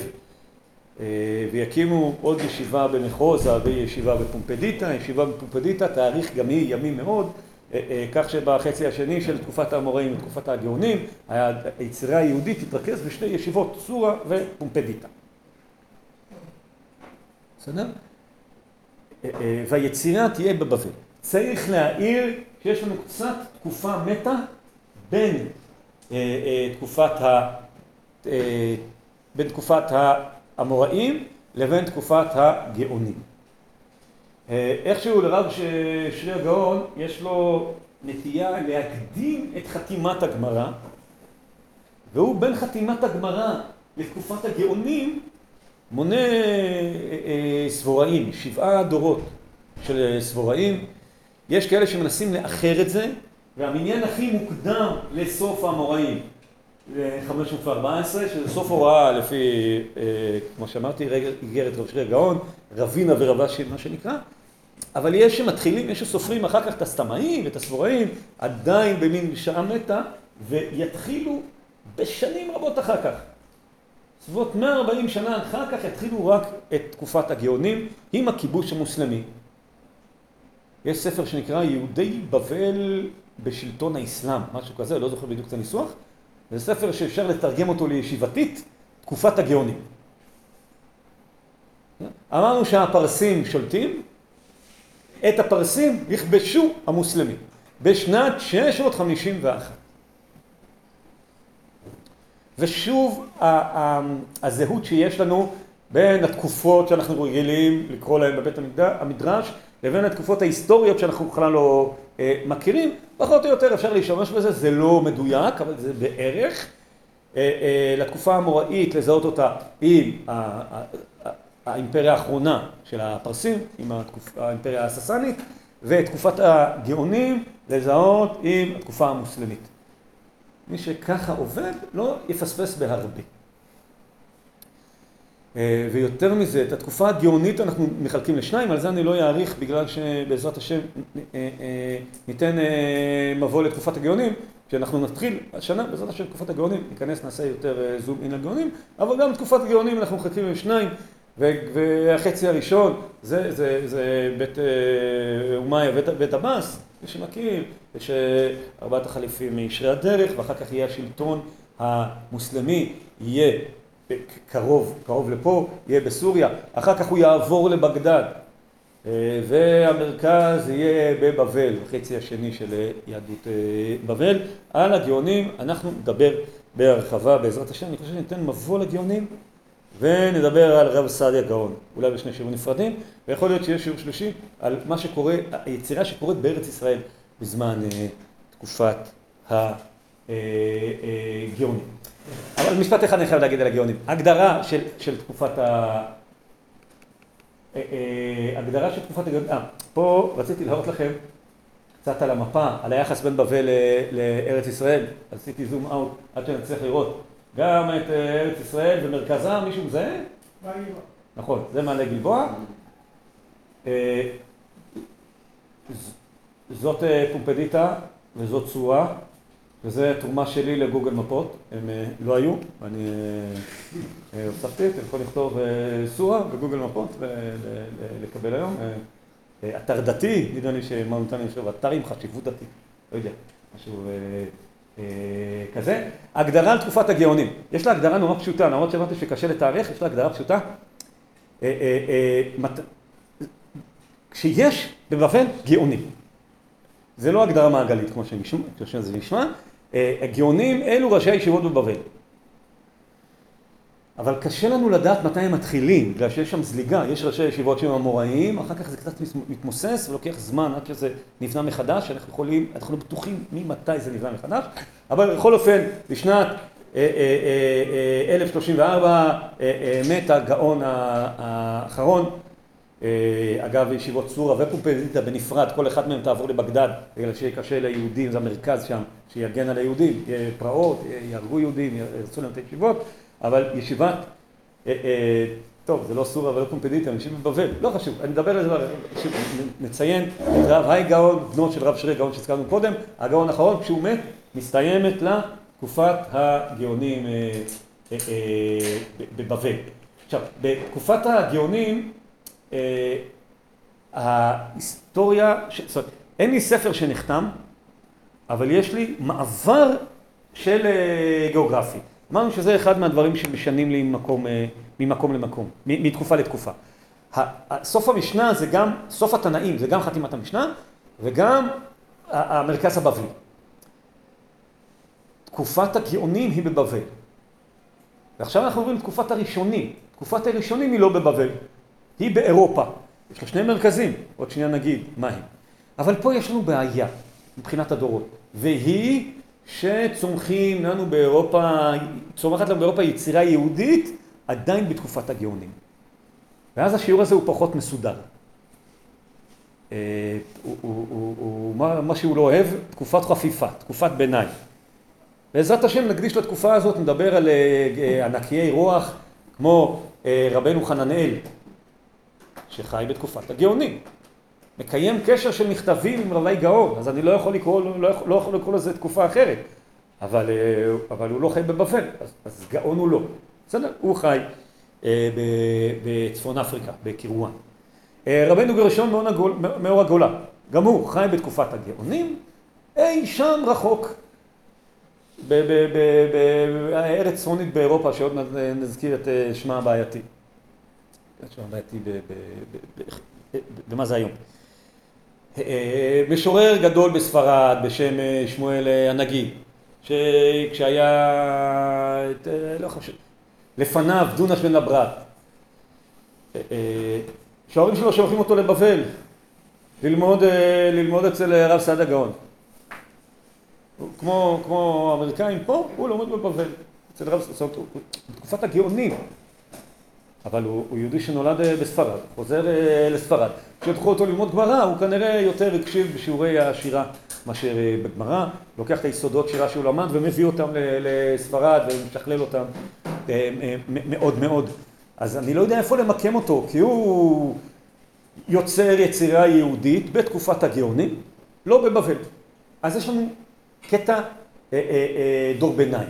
ויקימו עוד ישיבה במחוזה וישיבה בפומפדיטה, ישיבה בפומפדיטה תאריך גם היא ימים מאוד כך שבחצי השני של תקופת האמוראים ותקופת הגאונים היצירה היהודית תתרכז בשתי ישיבות צורה ופומפדיטה. בסדר? והיצירה תהיה בבבל. צריך להעיר שיש לנו קצת תקופה מתה בין תקופת ה... בין תקופת האמוראים לבין תקופת הגאונים. איכשהו לרב שרי הגאון יש לו נטייה להקדים את חתימת הגמרא והוא בין חתימת הגמרא לתקופת הגאונים מונה סבוראים, שבעה דורות של סבוראים. יש כאלה שמנסים לאחר את זה והמניין הכי מוקדם לסוף האמוראים זה 514 שזה סוף הוראה לפי כמו שאמרתי איגרת רב שרי הגאון רבינה ורבשי מה שנקרא. אבל יש שמתחילים, יש שסופרים אחר כך את הסתמאים ואת הסבוראים עדיין במין שעה מתה ויתחילו בשנים רבות אחר כך. סביבות 140 שנה אחר כך יתחילו רק את תקופת הגאונים עם הכיבוש המוסלמי. יש ספר שנקרא יהודי בבל בשלטון האסלאם משהו כזה, לא זוכר בדיוק את הניסוח זה ספר שאפשר לתרגם אותו לישיבתית תקופת הגאונים אמרנו שהפרסים שולטים את הפרסים יכבשו המוסלמים בשנת 651. ושוב הזהות שיש לנו בין התקופות שאנחנו רגילים לקרוא להן בבית המדרש לבין התקופות ההיסטוריות שאנחנו בכלל לא מכירים, פחות או יותר אפשר להשתמש בזה, זה לא מדויק אבל זה בערך. לתקופה האמוראית לזהות אותה עם האימפריה האחרונה של הפרסים, עם האימפריה הססנית, ותקופת הגאונים לזהות עם התקופה המוסלמית. מי שככה עובד לא יפספס בהרבה. ויותר מזה, את התקופה הגאונית אנחנו מחלקים לשניים, על זה אני לא אאריך בגלל שבעזרת השם ניתן מבוא לתקופת הגאונים, כשאנחנו נתחיל השנה, בעזרת השם תקופת הגאונים, ניכנס נעשה יותר זום אין הגאונים, אבל גם תקופת הגאונים אנחנו מחלקים לשניים והחצי הראשון זה, זה, זה בית אומיה, בית, בית עבאס, מי שמכיר, יש ארבעת החליפים מישרי הדרך ואחר כך יהיה השלטון המוסלמי, יהיה קרוב, קרוב לפה, יהיה בסוריה, אחר כך הוא יעבור לבגדד והמרכז יהיה בבבל, החצי השני של יהדות בבל. על הגאונים אנחנו נדבר בהרחבה בעזרת השם, אני חושב שניתן מבוא לגאונים ונדבר על רב סעדיה גאון, אולי בשני שיעורים נפרדים, ויכול להיות שיש שיעור שלישי על מה שקורה, היצירה שקורית בארץ ישראל בזמן תקופת גאונים. אבל משפט אחד אני חייב להגיד על הגאונים. הגדרה של תקופת ה... הגדרה של תקופת הגאונים, אה, פה רציתי להראות לכם קצת על המפה, על היחס בין בבל לארץ ישראל, עשיתי זום אאוט עד שאני אצליח לראות גם את ארץ ישראל ומרכזה, מישהו מזהה? נכון, זה מעלה גלבוע. זאת פומפדיטה וזאת צורה, וזו תרומה שלי לגוגל מפות, הם לא היו, אני הוספתי, אתם יכולים לכתוב סורה בגוגל מפות ולקבל היום. אתר דתי, נדמה לי שמה נותן לי עכשיו, אתר עם חשיבות דתית, לא יודע, משהו כזה. הגדרה על תקופת הגאונים, יש לה הגדרה נורא פשוטה, למרות שאמרתי שקשה לתארך, יש לה הגדרה פשוטה. כשיש בבבל גאונים, זה לא הגדרה מעגלית כמו שזה נשמע, הגאונים אלו ראשי הישיבות בבבל. אבל קשה לנו לדעת מתי הם מתחילים, בגלל שיש שם זליגה, יש ראשי ישיבות שהם אמוראים, אחר כך זה קצת מתמוסס ולוקח זמן עד שזה נבנה מחדש, אנחנו יכולים, אנחנו בטוחים ממתי זה נבנה מחדש, אבל בכל אופן, בשנת 1034 מת הגאון האחרון, אגב ישיבות צורה ופומפדיטה בנפרד, כל אחד מהם תעבור לבגדד, בגלל שיהיה קשה ליהודים, זה המרכז שם, שיגן על היהודים, יהיה פרעות, יהרגו יהודים, ירצו להם את הישיבות, אבל ישיבת, טוב זה לא סורה ולא פומפדיטה, אנשים בבבל, לא חשוב, אני מדבר על זה, נציין את רב היי גאון, בנו של רב שרי גאון שהזכרנו קודם, הגאון האחרון, כשהוא מת, מסתיימת לה תקופת הגאונים בבבל. עכשיו, בתקופת הגאונים, ההיסטוריה, זאת אומרת, אין לי ספר שנחתם, אבל יש לי מעבר של גיאוגרפי. אמרנו שזה אחד מהדברים שמשנים לי ממקום, ממקום למקום, מתקופה לתקופה. סוף המשנה זה גם, סוף התנאים זה גם חתימת המשנה וגם המרכז הבבלי. תקופת הגאונים היא בבבל. ועכשיו אנחנו עוברים לתקופת הראשונים. תקופת הראשונים היא לא בבבל, היא באירופה. יש לה שני מרכזים, עוד שנייה נגיד מה הם. אבל פה יש לנו בעיה מבחינת הדורות, והיא שצומחים לנו באירופה, צומחת לנו באירופה יצירה יהודית עדיין בתקופת הגאונים. ואז השיעור הזה הוא פחות מסודר. מה שהוא לא אוהב, תקופת חפיפה, תקופת ביניים. בעזרת השם נקדיש לתקופה הזאת, נדבר על ענקיי רוח כמו רבנו חננאל, שחי בתקופת הגאונים. מקיים קשר של מכתבים עם רבי גאון, אז אני לא יכול לקרוא, לא יכול, לא יכול לקרוא לזה תקופה אחרת, אבל, אבל הוא לא חי בבבל, אז, אז גאון הוא לא. בסדר? הוא חי אה, בצפון אפריקה, בקירואן. אה, רבנו גרשון מאור, הגול, מאור הגולה, גם הוא חי בתקופת הגאונים, אי שם רחוק, בארץ צפונית באירופה, שעוד נזכיר את שמה הבעייתי. שמה הבעייתי במה זה היום. משורר גדול בספרד בשם שמואל הנגיד, שכשהיה, לא חושב, לפניו דונש בן לברת, שההורים שלו שולחים אותו לבבל, ללמוד, ללמוד אצל הרב סעדה גאון. כמו, כמו האמריקאים פה, הוא לומד בבבל, אצל זאת אומרת, בתקופת הגאונים. אבל הוא, הוא יהודי שנולד בספרד, חוזר לספרד. כשלקחו אותו ללמוד גמרא, הוא כנראה יותר הקשיב בשיעורי השירה מאשר בגמרא, לוקח את היסודות שירה שהוא למד ומביא אותם לספרד ומשכלל אותם מאוד מאוד. אז אני לא יודע איפה למקם אותו, כי הוא יוצר יצירה יהודית בתקופת הגאונים, לא בבבל. אז יש לנו קטע דור ביניים,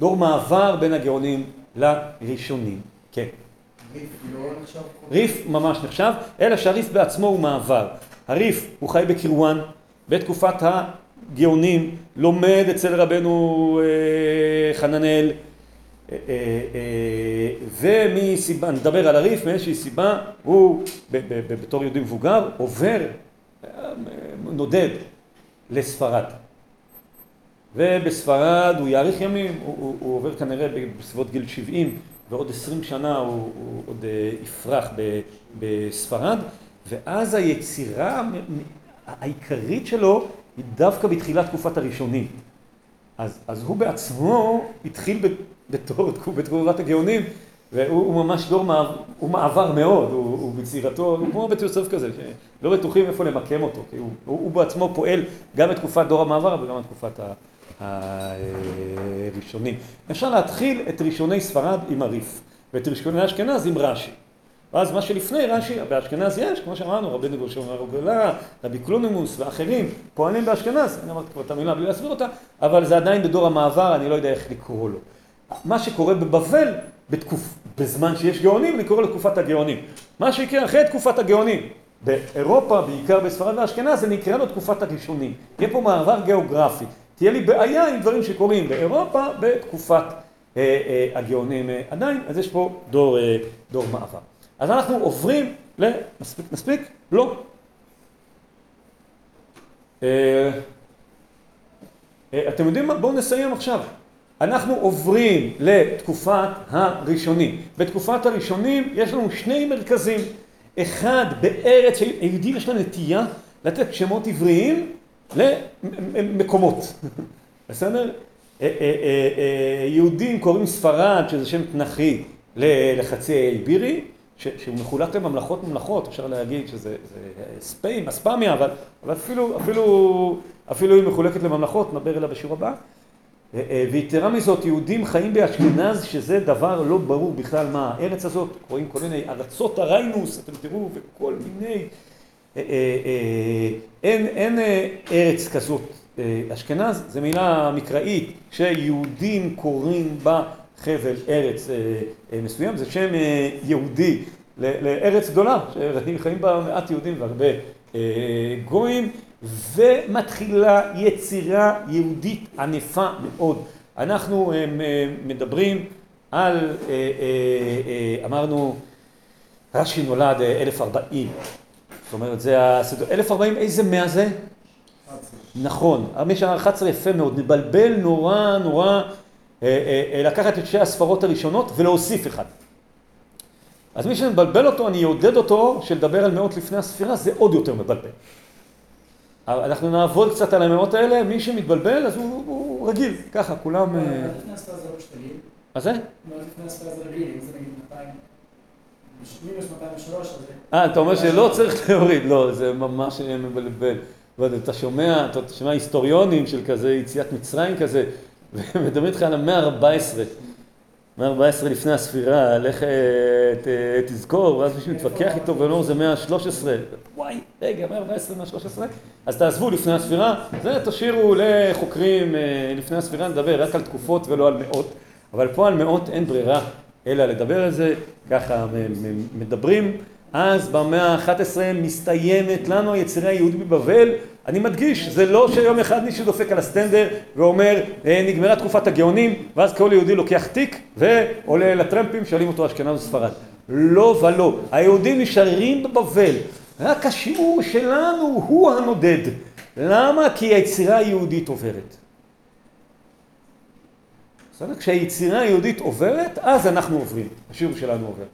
דור מעבר בין הגאונים לראשונים. כן. לא? ריף ממש נחשב, אלא שהריף בעצמו הוא מעבר. הריף הוא חי בקרואן, בתקופת הגאונים, לומד אצל רבנו חננאל, ומסיבה, נדבר על הריף, מאיזושהי סיבה, הוא בתור יהודי מבוגר עובר, נודד לספרד. ובספרד הוא יאריך ימים, הוא, הוא עובר כנראה בסביבות גיל 70 ועוד עשרים שנה הוא, הוא עוד יפרח בספרד, ואז היצירה העיקרית שלו היא דווקא בתחילת תקופת הראשונים. אז, אז הוא בעצמו התחיל בתור, בתגובת הגאונים, והוא ממש דור מעבר, הוא מעבר מאוד, הוא, הוא בצעירתו, הוא כמו בית יוסף כזה, שלא בטוחים איפה למקם אותו, כי הוא, הוא, הוא בעצמו פועל גם בתקופת דור המעבר וגם בתקופת הראשונים. אפשר להתחיל את ראשוני ספרד עם הריף, ואת ראשוני אשכנז עם רש"י. ואז מה שלפני רש"י, באשכנז יש, כמו שאמרנו, רבי גושן הרוגלה, רבי קלונימוס ואחרים פועלים באשכנז, אני אמרתי כבר את המילה בלי להסביר אותה, אבל זה עדיין בדור המעבר, אני לא יודע איך לקרוא לו. מה שקורה בבבל, בתקופ... בזמן שיש גאונים, אני קורא לתקופת הגאונים. מה שיקרה אחרי תקופת הגאונים, באירופה, בעיקר בספרד ואשכנז, זה נקרא לו תקופת הראשונים. יהיה פה מעבר גיאוגרפי. תהיה לי בעיה עם דברים שקורים באירופה בתקופת אה, אה, הגאונים אה, עדיין, אז יש פה דור, דור מעבר. אז אנחנו עוברים ל... נספיק? נספיק? לא. אתם יודעים מה? בואו נסיים עכשיו. אנחנו עוברים לתקופת הראשונים. בתקופת הראשונים יש לנו שני מרכזים. אחד, בארץ היהודים יש לה נטייה לתת שמות עבריים למקומות. בסדר? אה, יהודים קוראים ספרד, שזה שם תנכי, לחצי האי בירי. שהוא מחולק לממלכות ממלכות, אפשר להגיד שזה ספיין, אספמיה, אבל, אפילו, היא מחולקת לממלכות, נדבר אליה בשיעור הבא. אה, אה, ויתרה מזאת, יהודים חיים באשכנז, שזה דבר לא ברור בכלל מה הארץ הזאת, רואים כל מיני ארצות הריינוס, אתם תראו, וכל מיני... אה, אין, אין ארץ כזאת. אשכנז זה מילה מקראית שיהודים קוראים בה חבל ארץ אה, אה, מסוים, זה שם אה, יהודי לארץ גדולה, שחיים בה מעט יהודים והרבה גויים, ומתחילה יצירה יהודית ענפה מאוד. אנחנו מדברים על, אמרנו, רש"י נולד 1040, זאת אומרת, זה הסדר, 1040, איזה מאה זה? נכון, מי שאמר 11 יפה מאוד, מבלבל נורא נורא אה, אה, אה, לקחת את שתי הספרות הראשונות ולהוסיף אחד. אז מי שמבלבל אותו, אני אעודד אותו שלדבר על מאות לפני הספירה, זה עוד יותר מבלבל. אנחנו נעבוד קצת על המאות האלה, מי שמתבלבל אז הוא, הוא רגיל, ככה, כולם... מה זה? אה, אתה אומר שלא צריך להוריד, לא, זה ממש מבלבל. אתה שומע, אתה שומע היסטוריונים של כזה יציאת מצרים כזה, ומדברים איתך על המאה ה-14, מאה ה-14 לפני הספירה, לך אה, תזכור, ואז מישהו מתווכח איתו ואומר זה מאה ה-13, וואי, רגע, מאה ה-14, מאה ה-13, אז תעזבו לפני הספירה, זה תשאירו לחוקרים אה, לפני הספירה, נדבר רק על תקופות ולא על מאות, אבל פה על מאות אין ברירה אלא לדבר על זה, ככה מדברים. אז במאה ה-11 מסתיימת לנו היצירה היהודית בבבל. אני מדגיש, זה לא שיום אחד מישהו דופק על הסטנדר ואומר אה, נגמרה תקופת הגאונים ואז כל יהודי לוקח תיק ועולה לטרמפים, שואלים אותו אשכנז וספרד. לא ולא, היהודים נשארים בבבל, רק השיעור שלנו הוא הנודד. למה? כי היצירה היהודית עוברת. בסדר? כשהיצירה היהודית עוברת, אז אנחנו עוברים, השיעור שלנו עובר.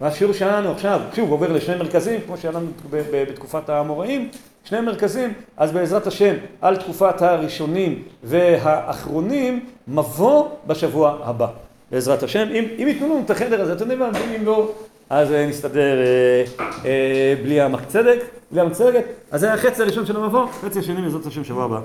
והשיעור שלנו עכשיו, שוב, עובר לשני מרכזים, כמו שהיה לנו בתקופת האמוראים, שני מרכזים, אז בעזרת השם, על תקופת הראשונים והאחרונים, מבוא בשבוע הבא, בעזרת השם. אם, אם ייתנו לנו את החדר הזה, אתם יודעים מה, אם לא, אז אה, נסתדר אה, אה, בלי המחצדק, בלי המצגת. אז זה החצי הראשון של המבוא, חצי השני בעזרת השם שבוע הבא.